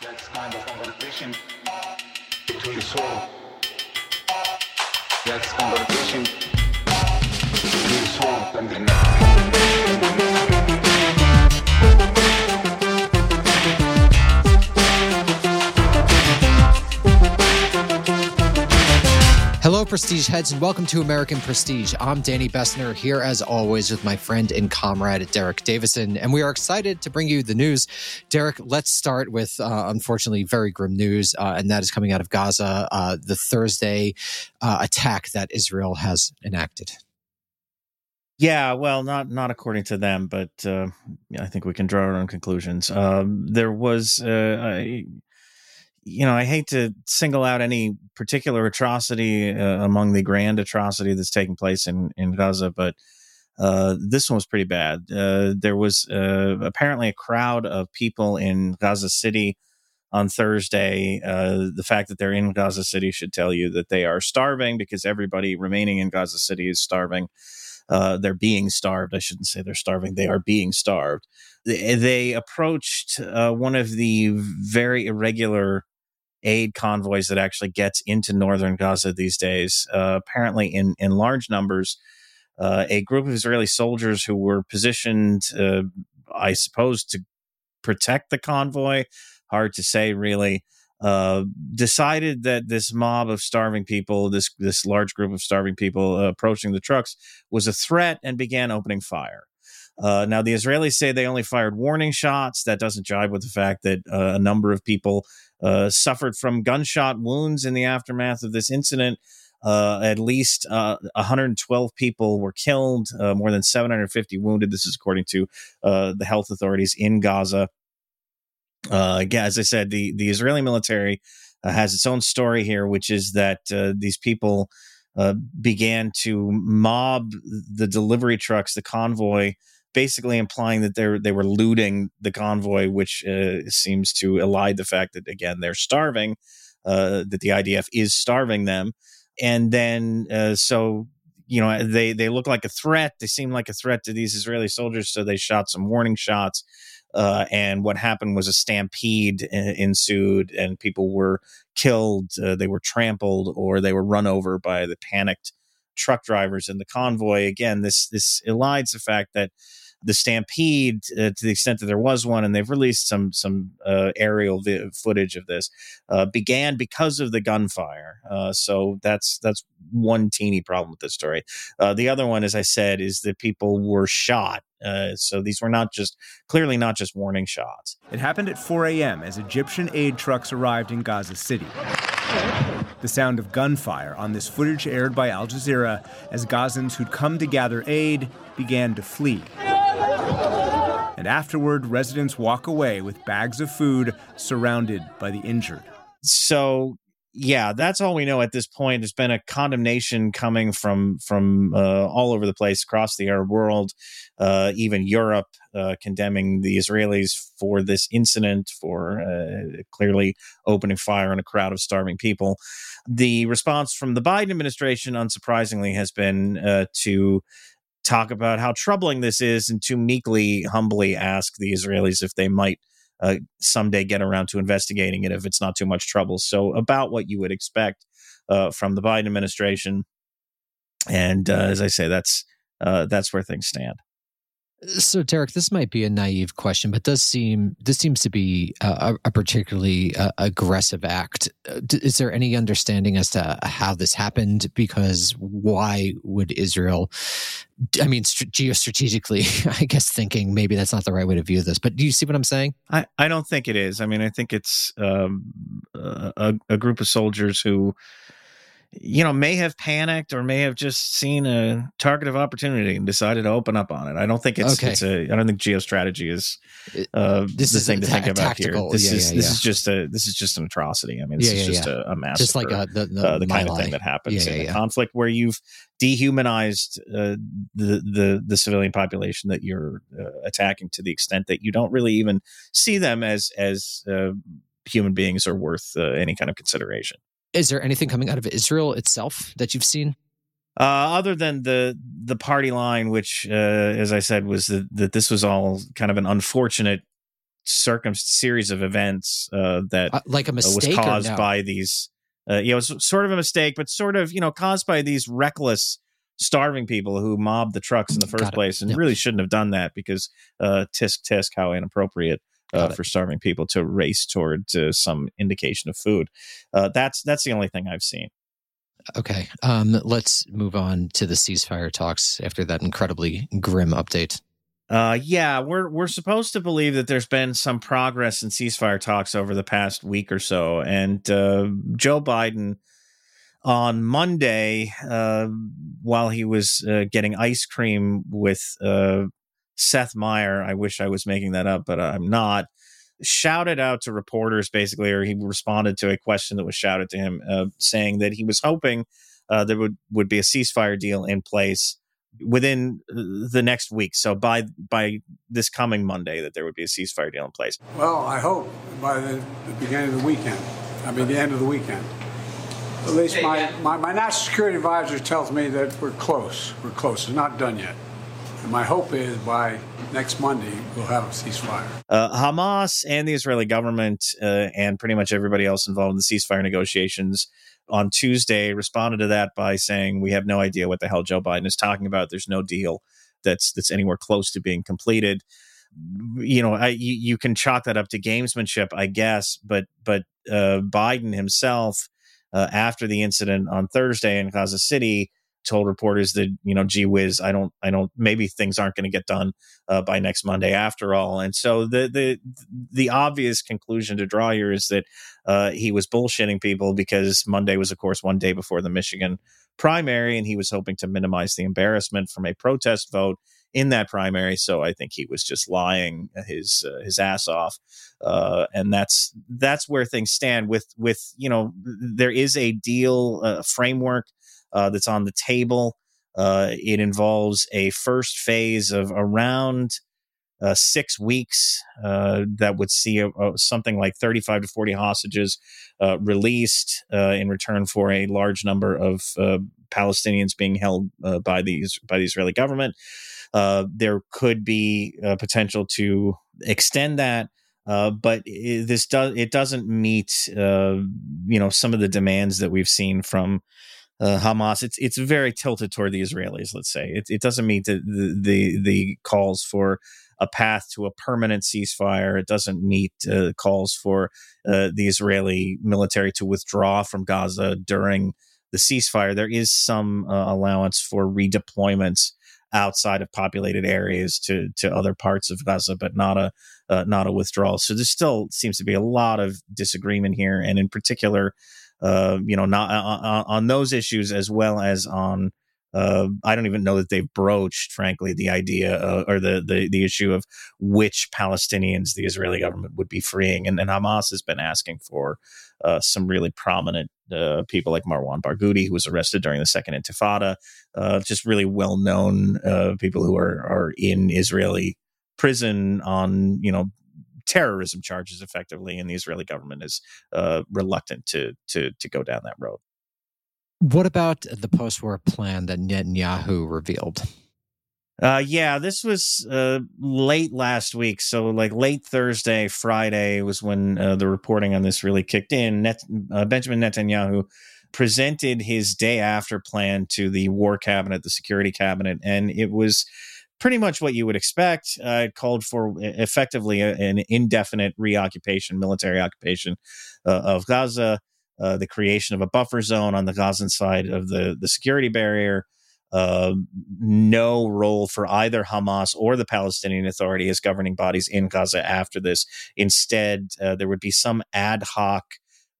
That's kind of conversation. Between the soul. That's conversation. Between the soul and the Hello, Prestige heads, and welcome to American Prestige. I'm Danny Bessner, here as always with my friend and comrade Derek Davison, and we are excited to bring you the news. Derek, let's start with uh, unfortunately very grim news, uh, and that is coming out of Gaza, uh, the Thursday uh, attack that Israel has enacted. Yeah, well, not not according to them, but uh, I think we can draw our own conclusions. Um, there was uh, you know, I hate to single out any particular atrocity uh, among the grand atrocity that's taking place in, in Gaza, but uh, this one was pretty bad. Uh, there was uh, apparently a crowd of people in Gaza City on Thursday. Uh, the fact that they're in Gaza City should tell you that they are starving because everybody remaining in Gaza City is starving. Uh, they're being starved. I shouldn't say they're starving. They are being starved. They, they approached one of the very irregular aid convoys that actually gets into northern Gaza these days. Uh, apparently, in in large numbers, uh, a group of Israeli soldiers who were positioned, uh, I suppose, to protect the convoy. Hard to say, really. Uh, decided that this mob of starving people, this this large group of starving people uh, approaching the trucks, was a threat and began opening fire. Uh, now, the Israelis say they only fired warning shots. That doesn't jive with the fact that uh, a number of people uh, suffered from gunshot wounds in the aftermath of this incident. Uh, at least uh, 112 people were killed, uh, more than 750 wounded. This is according to the health authorities in Gaza. as I said, the, the Israeli military has its own story here, which is that these people began to mob the delivery trucks, the convoy basically implying that they they were looting the convoy, which uh, seems to elide the fact that again they're starving, uh, that the IDF is starving them, and then uh, so you know they they look like a threat. They seem like a threat to these Israeli soldiers, so they shot some warning shots. Uh, and what happened was a stampede uh, ensued, and people were killed. Uh, they were trampled, or they were run over by the panicked truck drivers in the convoy. Again, this this elides the fact that the stampede, uh, to the extent that there was one, and they've released some some uh, aerial vi- footage of this, uh, began because of the gunfire. Uh, so that's that's one teeny problem with this story. Uh, the other one, as I said, is that people were shot. Uh, so these were not just clearly not just warning shots. It happened at 4 a.m. as Egyptian aid trucks arrived in Gaza City. The sound of gunfire on this footage aired by Al Jazeera as Gazans who'd come to gather aid began to flee. And afterward, residents walk away with bags of food surrounded by the injured. So, yeah, that's all we know at this point. There's been a condemnation coming from from uh, all over the place across the Arab world, uh, even Europe, uh, condemning the Israelis for this incident, for uh, clearly opening fire on a crowd of starving people. The response from the Biden administration, unsurprisingly, has been uh, to talk about how troubling this is and to meekly, humbly ask the Israelis if they might uh, someday get around to investigating it if it's not too much trouble. So, about what you would expect uh, from the Biden administration. And uh, as I say, that's uh, that's where things stand. So, Derek, this might be a naive question, but does seem this seems to be a, a particularly uh, aggressive act. Uh, is there any understanding as to how this happened? Because why would Israel? I mean, geostrategically, I guess thinking maybe that's not the right way to view this. But do you see what I'm saying? I, I don't think it is. I mean, I think it's um, a, a group of soldiers who you know, may have panicked or may have just seen a target of opportunity and decided to open up on it. I don't think it's, okay. it's a, I don't think geostrategy is uh, this the is thing to think about tactical, here. This yeah, is, yeah, this yeah. is just a, this is just an atrocity. I mean, this is just a, a massacre. Just like a, uh, the, the, uh, the kind of thing that happens in a conflict where you've dehumanized uh, the, the, the civilian population that you're uh, attacking to the extent that you don't really even see them as, as, uh, human beings are worth any kind of consideration. Is there anything coming out of Israel itself that you've seen? Uh, other than the the party line, which, uh, as I said, was that, that this was all kind of an unfortunate circum series of events uh, that Uh, like a uh, was caused no? by these. Uh, you know, it was sort of a mistake, but sort of you know caused by these reckless, starving people who mobbed the trucks in the first place, and Yep. really shouldn't have done that because uh, tisk tisk, how inappropriate uh, for starving people to race toward uh, some indication of food. Uh, that's that's the only thing I've seen. Okay. Um, let's move on to the ceasefire talks after that incredibly grim update. Uh, yeah, we're we're supposed to believe that there's been some progress in ceasefire talks over the past week or so, and uh, Joe Biden on Monday, uh, while he was uh, getting ice cream with uh, Seth Meyer, I wish I was making that up, but I'm not. Shouted out to reporters, basically, or he responded to a question that was shouted to him, uh, saying that he was hoping uh, there would would be a ceasefire deal in place within uh, the next week. So by by this coming Monday, that there would be a ceasefire deal in place. Well, I hope by the, the beginning of the weekend. I mean, the end of the weekend. At least my, my, my national security advisor tells me that we're close. We're close. It's not done yet. And my hope is by next Monday, we'll have a ceasefire. Uh, Hamas and the Israeli government uh, and pretty much everybody else involved in the ceasefire negotiations on Tuesday responded to that by saying we have no idea what the hell Joe Biden is talking about. There's no deal that's that's anywhere close to being completed. You know, I, you, you can chalk that up to gamesmanship, I guess, but but uh, Biden himself, uh, after the incident on Thursday in Gaza City, told reporters that you know, gee whiz, I don't, I don't, maybe things aren't going to get done uh, by next Monday after all. And so the the the obvious conclusion to draw here is that uh, he was bullshitting people because Monday was, of course, one day before the Michigan primary, and he was hoping to minimize the embarrassment from a protest vote in that primary. So I think he was just lying his uh, his ass off, uh, and that's that's where things stand. With with you know there is a deal uh, framework uh, that's on the table. Uh, it involves a first phase of around uh, six weeks uh, that would see a, a- something like 35 to 40 hostages uh, released uh, in return for a large number of Palestinians being held by the by the Israeli government. There could be potential to extend that. Uh, but i this does it doesn't meet uh, you know some of the demands that we've seen from uh, Hamas. It's it's very tilted toward the Israelis. Let's say it, it doesn't meet the, the the the calls for a path to a permanent ceasefire. It doesn't meet uh, calls for uh, the Israeli military to withdraw from Gaza during the ceasefire. There is some uh, allowance for redeployments outside of populated areas to to other parts of Gaza, but not a uh, not a withdrawal. So there still seems to be a lot of disagreement here, and in particular, uh, you know, not on, on those issues as well as on. Uh, I don't even know that they've broached, frankly, the idea uh, or the, the the issue of which Palestinians the Israeli government would be freeing, and, and Hamas has been asking for uh, some really prominent uh, people like Marwan Barghouti, who was arrested during the Second Intifada, uh, just really well known uh, people who are are in Israeli prison on you know terrorism charges, effectively, and the Israeli government is uh, reluctant to to to go down that road. What about the post war plan that Netanyahu revealed? Uh, yeah, this was uh, late last week. So, like late Thursday, Friday was when uh, the reporting on this really kicked in. Net, uh, Benjamin Netanyahu presented his day after plan to the war cabinet, the security cabinet, and it was pretty much what you would expect. Uh, it called for effectively an indefinite reoccupation, military occupation uh, of Gaza, uh, the creation of a buffer zone on the Gazan side of the, the security barrier. Uh, no role for either Hamas or the Palestinian Authority as governing bodies in Gaza after this. Instead, uh, there would be some ad hoc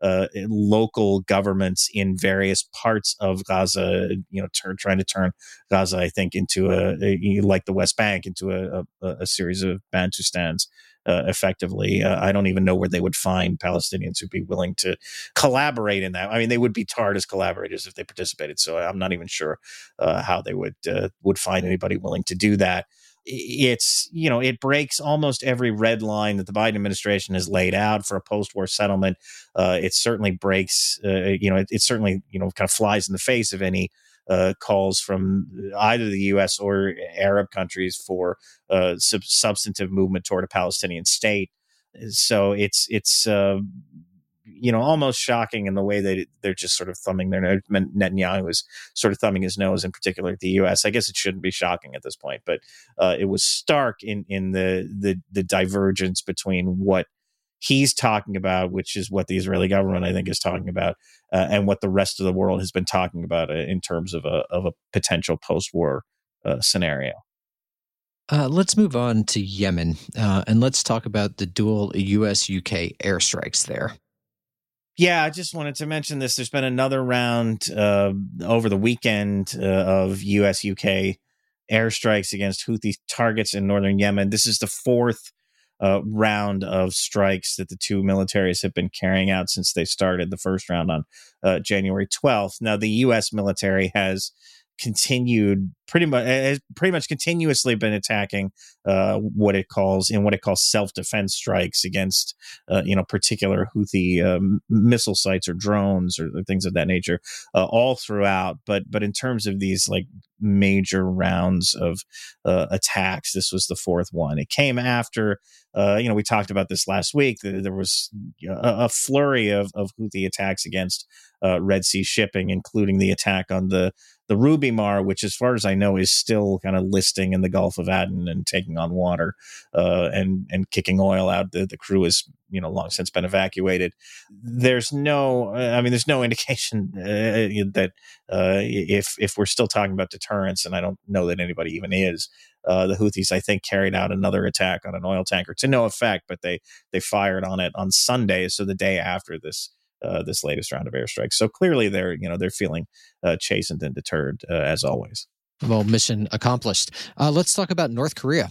uh, local governments in various parts of Gaza, you know, trying to turn Gaza, I think, into a, a like the West Bank, into a, a, a series of Bantustans. Uh, effectively, uh, I don't even know where they would find Palestinians who'd be willing to collaborate in that. I mean, they would be tarred as collaborators if they participated. So I'm not even sure uh, how they would uh, would find anybody willing to do that it's you know it breaks almost every red line that the Biden administration has laid out for a post-war settlement. Uh, it certainly breaks, uh, you know, it, it, certainly you know kind of flies in the face of any uh, calls from either the U.S. or Arab countries for uh, sub- substantive movement toward a Palestinian state. so it's it's uh, you know almost shocking in the way that they're just sort of thumbing their nose. Netanyahu is sort of thumbing his nose, in particular at the U.S. I guess it shouldn't be shocking at this point, but uh, it was stark in in the the the divergence between what he's talking about, which is what the Israeli government I think is talking about, uh, and what the rest of the world has been talking about uh, in terms of a of a potential post war uh, scenario. Uh, let's move on to Yemen uh, and let's talk about the dual US UK airstrikes there. Yeah, I just wanted to mention this. There's been another round uh, over the weekend uh, of US UK airstrikes against Houthi targets in northern Yemen. This is the fourth uh, round of strikes that the two militaries have been carrying out since they started the first round on uh, January 12th. Now, the U.S. military has continued pretty much has pretty much continuously been attacking uh, what it calls in what it calls self defense strikes against uh, you know particular Houthi um, missile sites or drones or, things of that nature uh, all throughout. But but in terms of these like major rounds of uh, attacks, this was the fourth one. It came after. Uh, you know, we talked about this last week. There was a, a flurry of, of Houthi attacks against uh, Red Sea shipping, including the attack on the the Rubymar, which, as far as I know, is still kind of listing in the Gulf of Aden and taking on water uh, and and kicking oil out. The, the crew has you know long since been evacuated. There's no, I mean, there's no indication uh, that uh, if if we're still talking about deterrence, and I don't know that anybody even is. Uh, the Houthis, I think, carried out another attack on an oil tanker to no effect, but they they fired on it on Sunday, so the day after this uh, this latest round of airstrikes. So clearly, they're you know they're feeling uh, chastened and deterred uh, as always. Well, mission accomplished. Uh, let's talk about North Korea.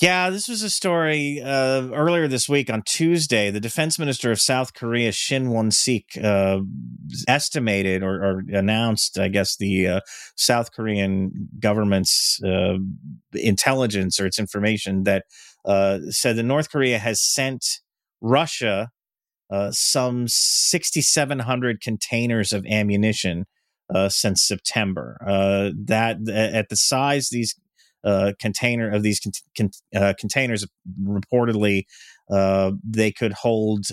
Yeah, this was a story uh, earlier this week on Tuesday. The defense minister of South Korea, Shin Won Sik, uh, estimated or, or, announced, I guess, the uh, South Korean government's uh, intelligence or its information that uh, said that North Korea has sent Russia uh, some 6,700 containers of ammunition uh, since September. Uh, that at the size these uh, container of these con- con- uh, containers reportedly they could hold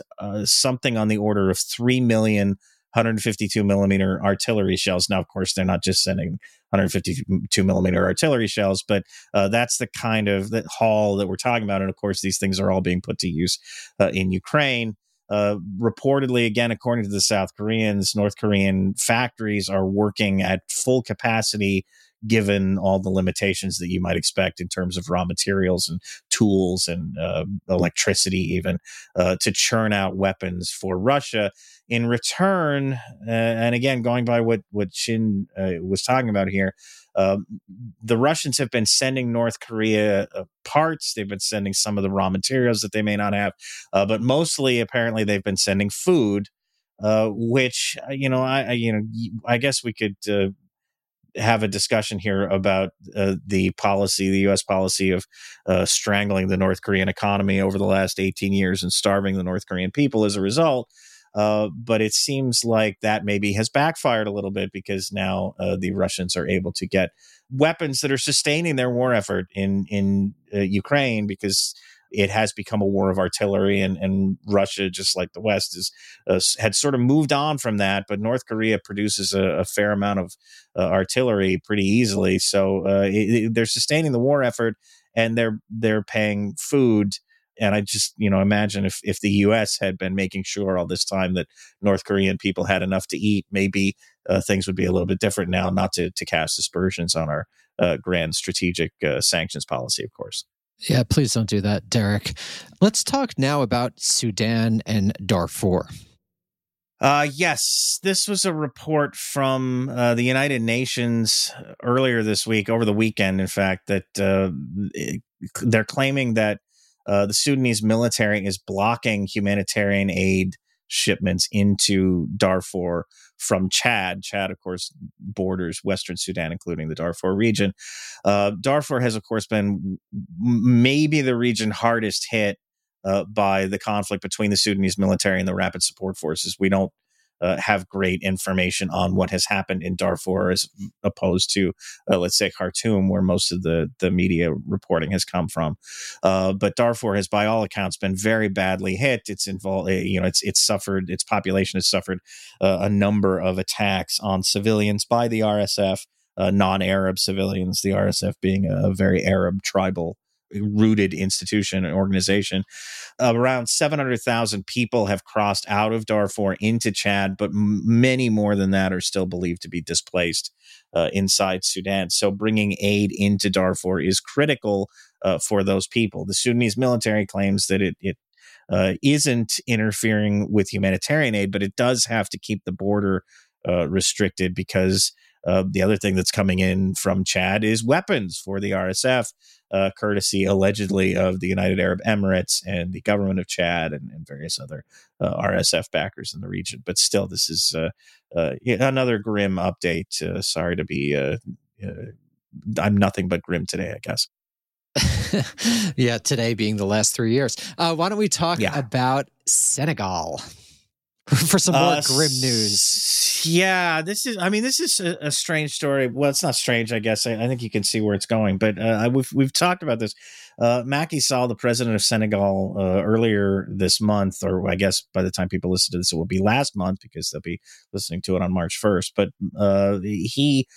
something on the order of three million 152 millimeter artillery shells. Now, of course, they're not just sending 152 millimeter artillery shells, but uh, that's the kind of haul that we're talking about. And of course, these things are all being put to use uh, in Ukraine. Uh, reportedly, again, according to the South Koreans, North Korean factories are working at full capacity given all the limitations that you might expect in terms of raw materials and tools and uh, electricity, even uh, to churn out weapons for Russia. In return, uh, and again, going by what what Shin uh, was talking about here, um, the Russians have been sending North Korea uh, parts. They've been sending some of the raw materials that they may not have, uh, but mostly, apparently, they've been sending food. Uh, which uh, you know, I, I, you know, I guess we could uh, have a discussion here about uh, the policy, the U.S. policy of strangling the North Korean economy over the last 18 years and starving the North Korean people as a result. Uh, but it seems like that maybe has backfired a little bit because now uh, the Russians are able to get weapons that are sustaining their war effort in in uh, Ukraine because it has become a war of artillery and, and Russia, just like the West, is uh, had sort of moved on from that. But North Korea produces a, a fair amount of uh, artillery pretty easily, so uh, it, it, they're sustaining the war effort and they're they're paying food and I just, you know, imagine if, if the U.S. had been making sure all this time that North Korean people had enough to eat, maybe uh, things would be a little bit different now. Not to to cast aspersions on our uh, grand strategic uh, sanctions policy, of course. Yeah, please don't do that, Derek. Let's talk now about Sudan and Darfur. Uh, yes, this was a report from uh, the United Nations earlier this week, over the weekend, in fact, that uh, they're claiming that uh, the Sudanese military is blocking humanitarian aid shipments into Darfur from Chad. Chad, of course, borders Western Sudan, including the Darfur region. Uh, Darfur has, of course, been maybe the region hardest hit uh, by the conflict between the Sudanese military and the rapid support forces. We don't uh, have great information on what has happened in Darfur as opposed to, uh, let's say, Khartoum, where most of the, the media reporting has come from. Uh, but Darfur has, by all accounts, been very badly hit. It's involved, eh, you know, it's it's suffered, its population has suffered uh, a number of attacks on civilians by the RSF. Uh, non-Arab civilians, the RSF being a very Arab tribal rooted institution and organization. Uh, around 700,000 people have crossed out of Darfur into Chad, but m- many more than that are still believed to be displaced uh, inside Sudan. So bringing aid into Darfur is critical uh, for those people. The Sudanese military claims that it, it uh, not interfering with humanitarian aid, but it does have to keep the border uh, restricted because uh, the other thing that's coming in from Chad is weapons for the RSF, uh, courtesy allegedly of the United Arab Emirates and the government of Chad and, and various other uh, RSF backers in the region. But still, this is uh, uh, another grim update. Uh, sorry to be, I'm nothing but grim today, I guess. yeah, today being the last three years. why don't we talk yeah. about Senegal? for some more uh, grim news. Yeah, this is. I mean, this is a, a strange story. Well, it's not strange, I guess. I, I, think you can see where it's going. But uh, we've we've talked about this. Uh, Macky Sall, the president of Senegal, uh, earlier this month, or I guess by the time people listen to this, it will be last month because they'll be listening to it on March first. But uh, he.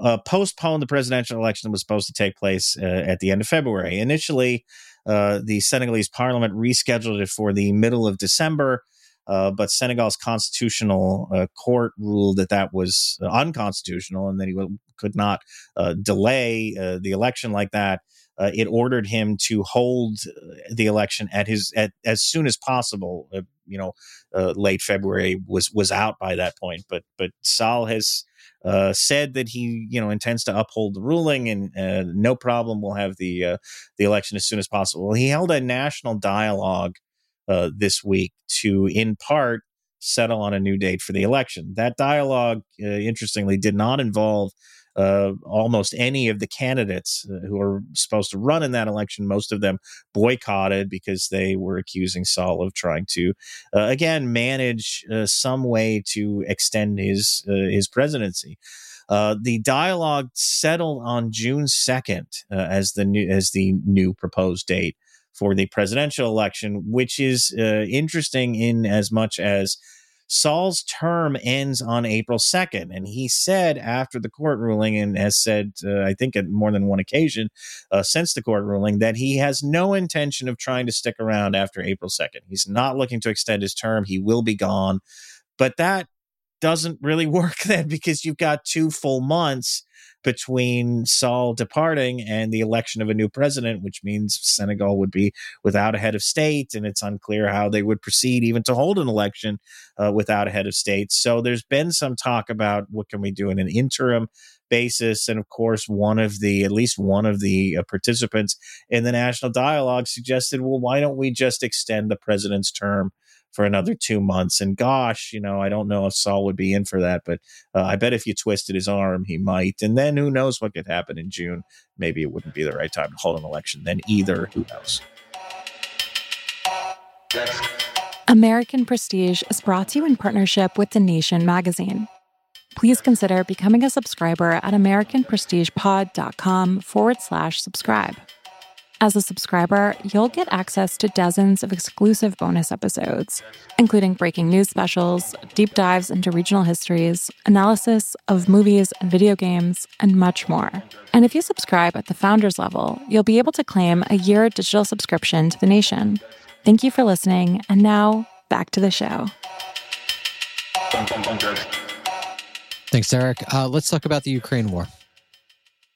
Uh, postponed the presidential election that was supposed to take place uh, at the end of February. Initially, uh, the Senegalese parliament rescheduled it for the middle of December. Uh, but Senegal's constitutional uh, court ruled that that was uh, unconstitutional and that he w- could not uh, delay uh, the election like that. Uh, it ordered him to hold the election at his at as soon as possible. you know, late February was was out by that point, but but Sall has said that he you know intends to uphold the ruling and no problem. We'll have the the election as soon as possible. He held a national dialogue uh, this week to, in part, settle on a new date for the election. That dialogue, uh, interestingly, did not involve uh, almost any of the candidates uh, who are supposed to run in that election. Most of them boycotted because they were accusing Sall of trying to, uh, again, manage uh, some way to extend his uh, his presidency. Uh, the dialogue settled on June second as the new as the new proposed date for the presidential election, which is uh, interesting in as much as Sall's term ends on April 2nd. And he said after the court ruling, and has said, uh, I think, at more than one occasion uh, since the court ruling, that he has no intention of trying to stick around after April 2nd. He's not looking to extend his term. He will be gone. But that doesn't really work then because you've got two full months between Sall departing and the election of a new president, which means Senegal would be without a head of state, and it's unclear how they would proceed even to hold an election uh, without a head of state. So there's been some talk about what can we do in an interim basis, and of course, one of the at least one of the uh, participants in the national dialogue suggested, well, why don't we just extend the president's term? For another two months. And gosh, you know, I don't know if Sall would be in for that, but uh, I bet if you twisted his arm, he might. And then who knows what could happen in June? Maybe it wouldn't be the right time to hold an election then either. Who knows? American Prestige is brought to you in partnership with The Nation magazine. Please consider becoming a subscriber at AmericanPrestigePod.com forward slash subscribe. As a subscriber, you'll get access to dozens of exclusive bonus episodes, including breaking news specials, deep dives into regional histories, analysis of movies and video games, and much more. And if you subscribe at the founders level, you'll be able to claim a year digital subscription to the nation. Thank you for listening, and now back to the show. Thanks, Eric. Uh, let's talk about the Ukraine war.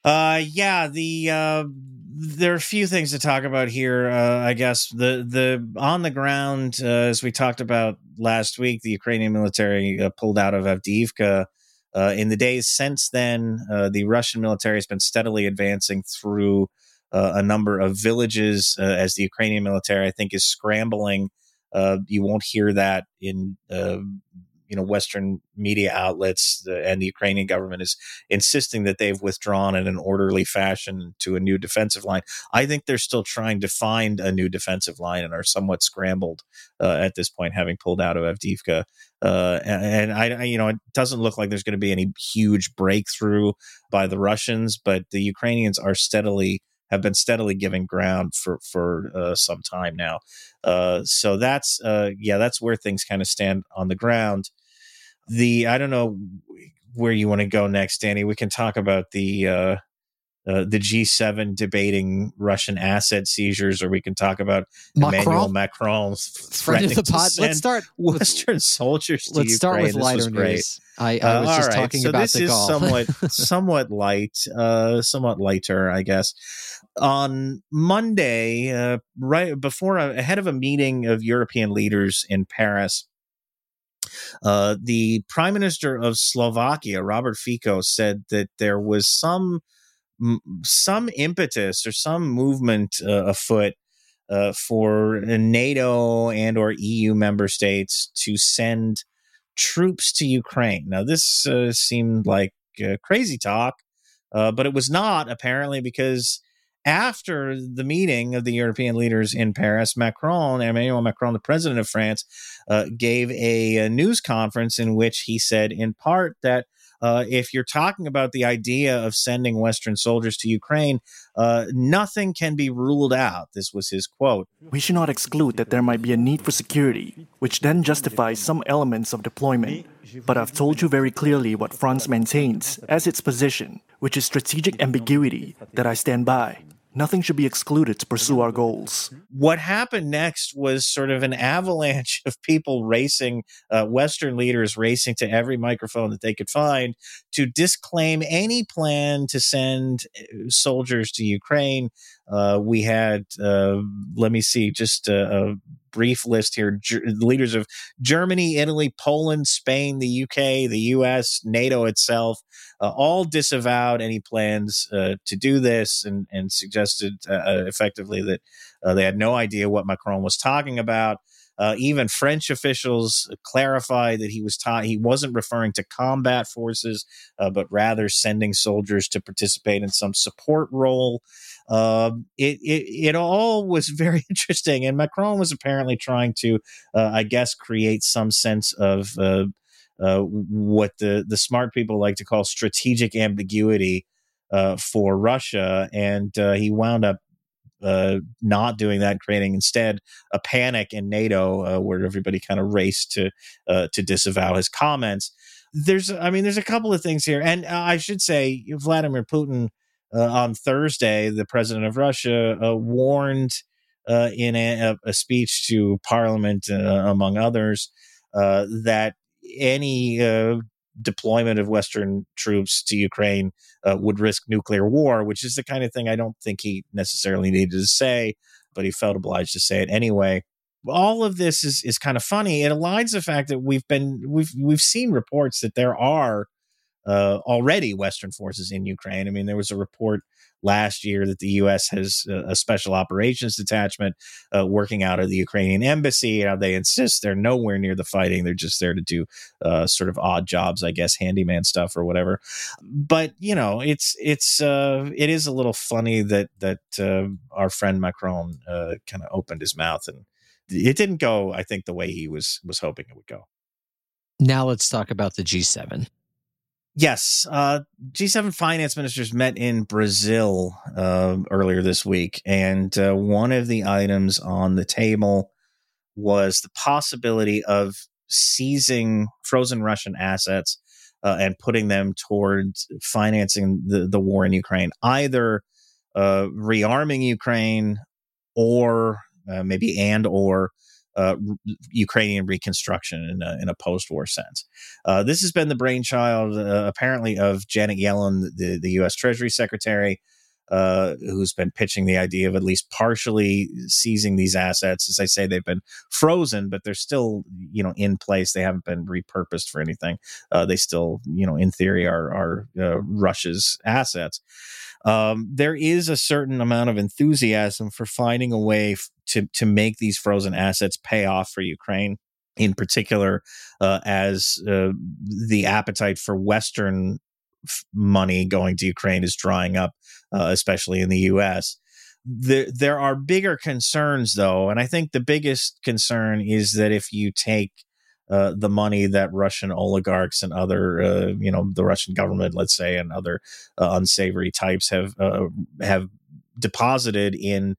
Uh, yeah, the uh, there are a few things to talk about here. Uh, I guess the the on the ground, uh, as we talked about last week, the Ukrainian military uh, pulled out of Avdiivka. Uh, in the days since then, uh, the Russian military has been steadily advancing through uh, a number of villages as the Ukrainian military, I think, is scrambling. you won't hear that in you know Western media outlets and the Ukrainian government is insisting that they've withdrawn in an orderly fashion to a new defensive line. I think they're still trying to find a new defensive line and are somewhat scrambled uh, at this point, having pulled out of Avdiivka. Uh, and, and I, you know, it doesn't look like there's going to be any huge breakthrough by the Russians, but the Ukrainians are steadily have been steadily giving ground for for uh, some time now. Uh, so that's uh, yeah, that's where things kind of stand on the ground. The I don't know where you want to go next, Danny. We can talk about the uh, uh, the G7 debating Russian asset seizures, or we can talk about Macron? Emmanuel Macron's of the pod. Let's start Western soldiers. let's Ukraine. start with lighter news. I, I was uh, just right. talking so about this the is golf. somewhat somewhat light, uh, somewhat lighter, I guess. On Monday, uh, right before ahead of a meeting of European leaders in Paris, uh, the Prime Minister of Slovakia, Robert Fico, said that there was some some impetus or some movement uh, afoot uh, for NATO and or EU member states to send troops to Ukraine. Now, this uh, seemed like uh, crazy talk, uh, but it was not apparently because after the meeting of the European leaders in Paris, Macron, Emmanuel Macron, the president of France, uh, gave a, a news conference in which he said, in part, that uh, if you're talking about the idea of sending Western soldiers to Ukraine, uh, nothing can be ruled out. This was his quote. We should not exclude that there might be a need for security, which then justifies some elements of deployment. But I've told you very clearly what France maintains as its position, which is strategic ambiguity that I stand by nothing should be excluded to pursue our goals. What happened next was sort of an avalanche of people racing, uh, Western leaders racing to every microphone that they could find to disclaim any plan to send uh, soldiers to Ukraine. Uh, we had, uh, let me see, just a, a brief list here G- leaders of Germany, Italy, Poland, Spain, the UK, the US, NATO itself, uh, all disavowed any plans uh, to do this and, and suggested uh, uh effectively that they had no idea what Macron was talking about. Uh, even French officials clarified that he was ta- he wasn't referring to combat forces, uh, but rather sending soldiers to participate in some support role. Um, it, it, it all was very interesting, and Macron was apparently trying to, uh, I guess, create some sense of uh, uh, what the the smart people like to call strategic ambiguity for Russia, and he wound up uh, not doing that, creating instead a panic in NATO uh, where everybody kind of raced to uh, to disavow his comments. There's, I mean, there's a couple of things here, and I should say Vladimir Putin uh, on Thursday, the president of Russia, uh, warned uh, in a, a, speech to Parliament, among others, that any deployment of Western troops to Ukraine uh, would risk nuclear war, which is the kind of thing I don't think he necessarily needed to say, but he felt obliged to say it anyway. All of this is is kind of funny. It aligns the fact that we've been we've we've seen reports that there are uh, already Western forces in Ukraine. I mean, there was a report last year that the U.S. has a special operations detachment uh, working out of the Ukrainian embassy. How they insist they're nowhere near the fighting; they're just there to do uh, sort of odd jobs, I guess, handyman stuff or whatever. But you know, it's it's uh, it is a little funny that that uh, our friend Macron uh, kind of opened his mouth and it didn't go, I think, the way he was was hoping it would go. Now let's talk about the G7. Yes, uh, G7 finance ministers met in Brazil uh, earlier this week, and uh, one of the items on the table was the possibility of seizing frozen Russian assets uh, and putting them towards financing the, the war in Ukraine, either uh, rearming Ukraine or uh, maybe and or uh, Ukrainian reconstruction in a, in a post-war sense. Uh, this has been the brainchild, uh, apparently, of Janet Yellen, the, the U.S. Treasury Secretary, uh, who's been pitching the idea of at least partially seizing these assets. As I say, they've been frozen, but they're still, you know, in place. They haven't been repurposed for anything. Uh, they still, you know, in theory, are are uh, Russia's assets. Um, there is a certain amount of enthusiasm for finding a way f- to to make these frozen assets pay off for Ukraine. in particular, uh, as uh, the appetite for Western f- money going to Ukraine is drying up, uh, especially in the U.S. There, there are bigger concerns, though, and I think the biggest concern is that if you take uh, the money that Russian oligarchs and other, uh, you know, the Russian government, let's say, and other uh, unsavory types have uh, have deposited in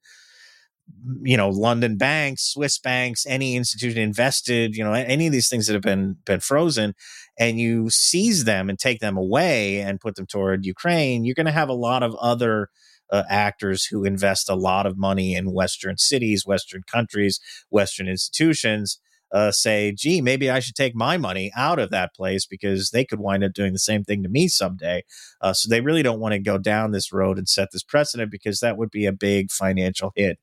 you know london banks swiss banks any institution invested you know any of these things that have been been frozen and you seize them and take them away and put them toward ukraine you're going to have a lot of other uh, actors who invest a lot of money in western cities western countries western institutions uh, say gee maybe i should take my money out of that place because they could wind up doing the same thing to me someday. Uh, so they really don't want to go down this road and set this precedent because that would be a big financial hit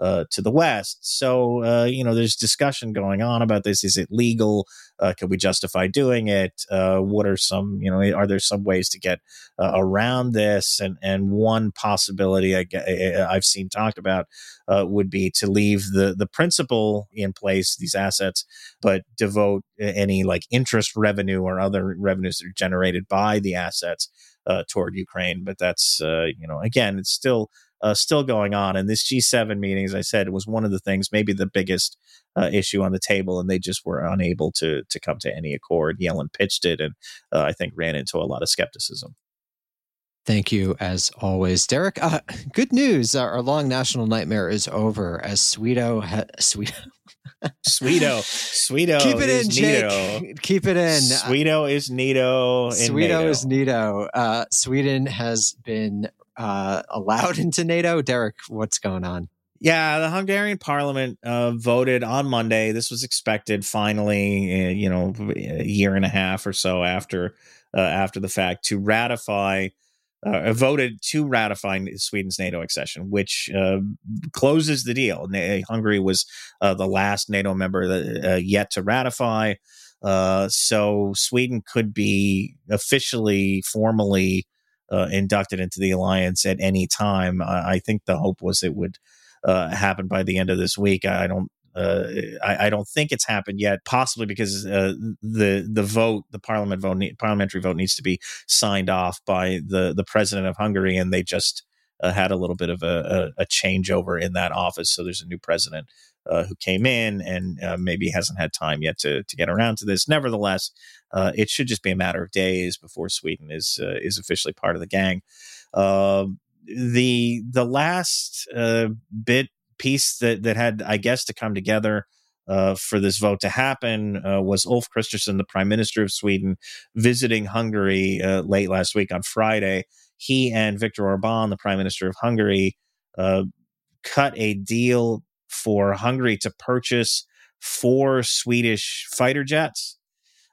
uh, to the west. So uh, you know, there's discussion going on about this. Is it legal? Uh, can we justify doing it? Uh, what are some you know? Are there some ways to get uh, around this? And and one possibility I, have seen talked about uh, would be to leave the the principal in place, these assets, but devote any like interest revenue or other revenues that are generated by the assets toward Ukraine. But that's you know, again, it's still uh, still going on. And this G7 meeting, as I said, was one of the things, maybe the biggest uh, issue on the table, and they just were unable to to come to any accord. Yellen pitched it, and uh, I think ran into a lot of skepticism. Thank you, as always, Derek. Uh, good news: our long national nightmare is over. As Sweeto, ha- Sweeto. Sweeto, Sweeto, keep it in, Jake. Neato. Keep it in. Sweeto is Neato. Sweeto is Neato. Uh, Sweden has been uh, allowed into NATO. Derek, what's going on? Yeah, the Hungarian parliament uh, voted on Monday. This was expected finally, uh, you know, a year and a half or so after uh, after the fact to ratify uh, voted to ratify Sweden's NATO accession, which uh, closes the deal. Hungary was uh, the last NATO member that, uh, yet to ratify. Uh, so Sweden could be officially, formally uh, inducted into the alliance at any time. I, I think the hope was it would uh, happen by the end of this week. I don't. Uh, I, I, don't think it's happened yet. Possibly because uh, the the vote, the parliament vote, parliamentary vote needs to be signed off by the the president of Hungary, and they just uh, had a little bit of a, a, a changeover in that office. So there's a new president uh, who came in and maybe hasn't had time yet to, to get around to this. Nevertheless, uh, it should just be a matter of days before Sweden is uh, is officially part of the gang. Um, the the last uh, bit piece that that had, I guess, to come together. Uh, for this vote to happen was Ulf Kristersson, the Prime Minister of Sweden, visiting Hungary late last week on Friday. He and Viktor Orban, the Prime Minister of Hungary, cut a deal for Hungary to purchase four Swedish fighter jets.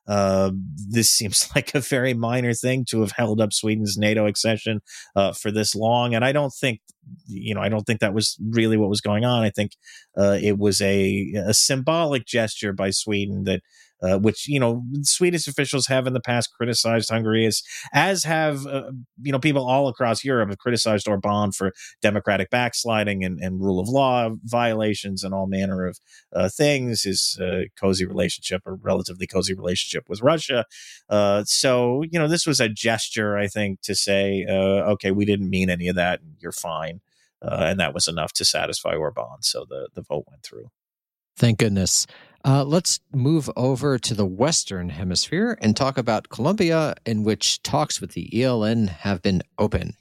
Uh, this seems like a very minor thing to have held up Sweden's NATO accession uh, for this long, and I don't think, you know, I don't think that was really what was going on. I think uh, it was a, a symbolic gesture by Sweden that uh, which you know Swedish officials have in the past criticized Hungary as as have uh, you know people all across Europe have criticized Orban for democratic backsliding and, and rule of law violations and all manner of uh, things. His uh, cozy relationship or relatively cozy relationship with Russia. Uh, so you know this was a gesture, I think, to say, uh, okay, we didn't mean any of that. and You're fine. and that was enough to satisfy Orban. So the, the vote went through. Thank goodness. Uh, let's move over to the Western Hemisphere and talk about Colombia, in which talks with the ELN have been open.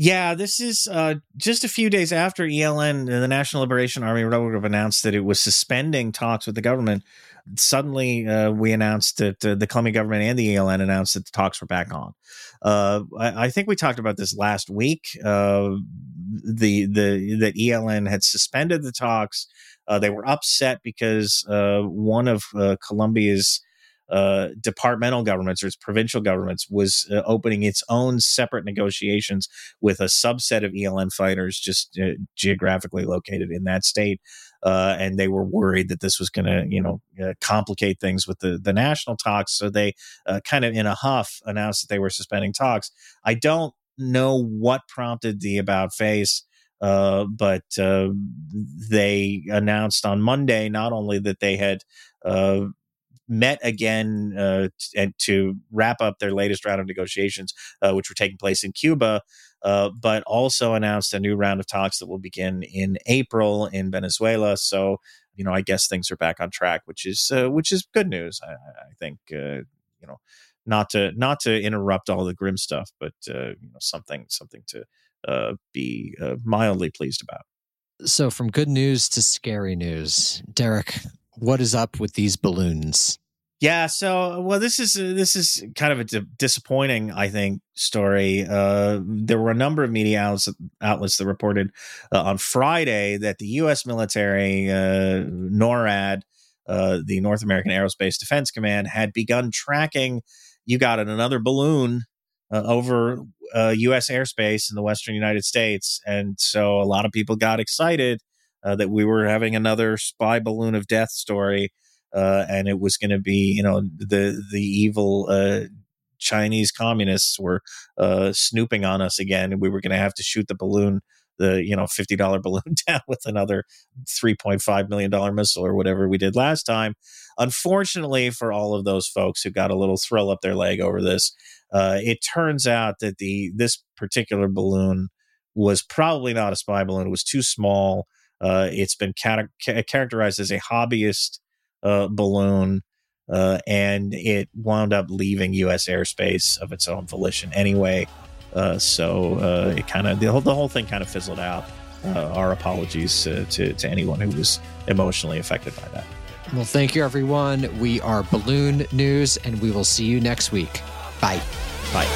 Yeah, this is uh, just a few days after ELN, the National Liberation Army Rebel Group, announced that it was suspending talks with the government. Suddenly, uh, we announced that uh, the Colombian government and the ELN announced that the talks were back on. Uh, I, I, think we talked about this last week. Uh, the the that ELN had suspended the talks uh, they were upset because uh, one of uh, Colombia's uh, departmental governments or its provincial governments was uh, opening its own separate negotiations with a subset of ELN fighters just uh, geographically located in that state. and they were worried that this was going to, you know, complicate things with the, the national talks. So they kind of in a huff announced that they were suspending talks. I don't know what prompted the about face Uh, but uh, they announced on Monday not only that they had uh, met again uh, t- and to wrap up their latest round of negotiations, uh, which were taking place in Cuba, but also announced a new round of talks that will begin in April in Venezuela. So, you know, I guess things are back on track, which is which is good news. I, I think you know, not to not to interrupt all the grim stuff, but you know, something something to uh, be uh, mildly pleased about. So, from good news to scary news, Derek, what is up with these balloons? Yeah, so well, this is uh, this is kind of a disappointing, I think, story. Uh, there were a number of media outlets, outlets that reported uh, on Friday that the U.S. military, uh, NORAD, uh, the North American Aerospace Defense Command, had begun tracking. You got it, another balloon uh, over uh, U.S. airspace in the western United States, and so a lot of people got excited uh, that we were having another spy balloon of death story, uh, and it was going to be, you know, the the evil uh, Chinese communists were uh, snooping on us again, and we were going to have to shoot the balloon. The you know fifty dollar balloon down with another three point five million dollar missile or whatever we did last time. Unfortunately for all of those folks who got a little thrill up their leg over this, uh, it turns out that the this particular balloon was probably not a spy balloon. It was too small. Uh, it's been ca- characterized as a hobbyist uh, balloon, uh, and it wound up leaving U.S. airspace of its own volition anyway. Uh, so uh, it kind of the whole, the whole thing kind of fizzled out. Uh, our apologies to, to anyone who was emotionally affected by that. Well, thank you, everyone. We are Balloon News, and we will see you next week. Bye. Bye.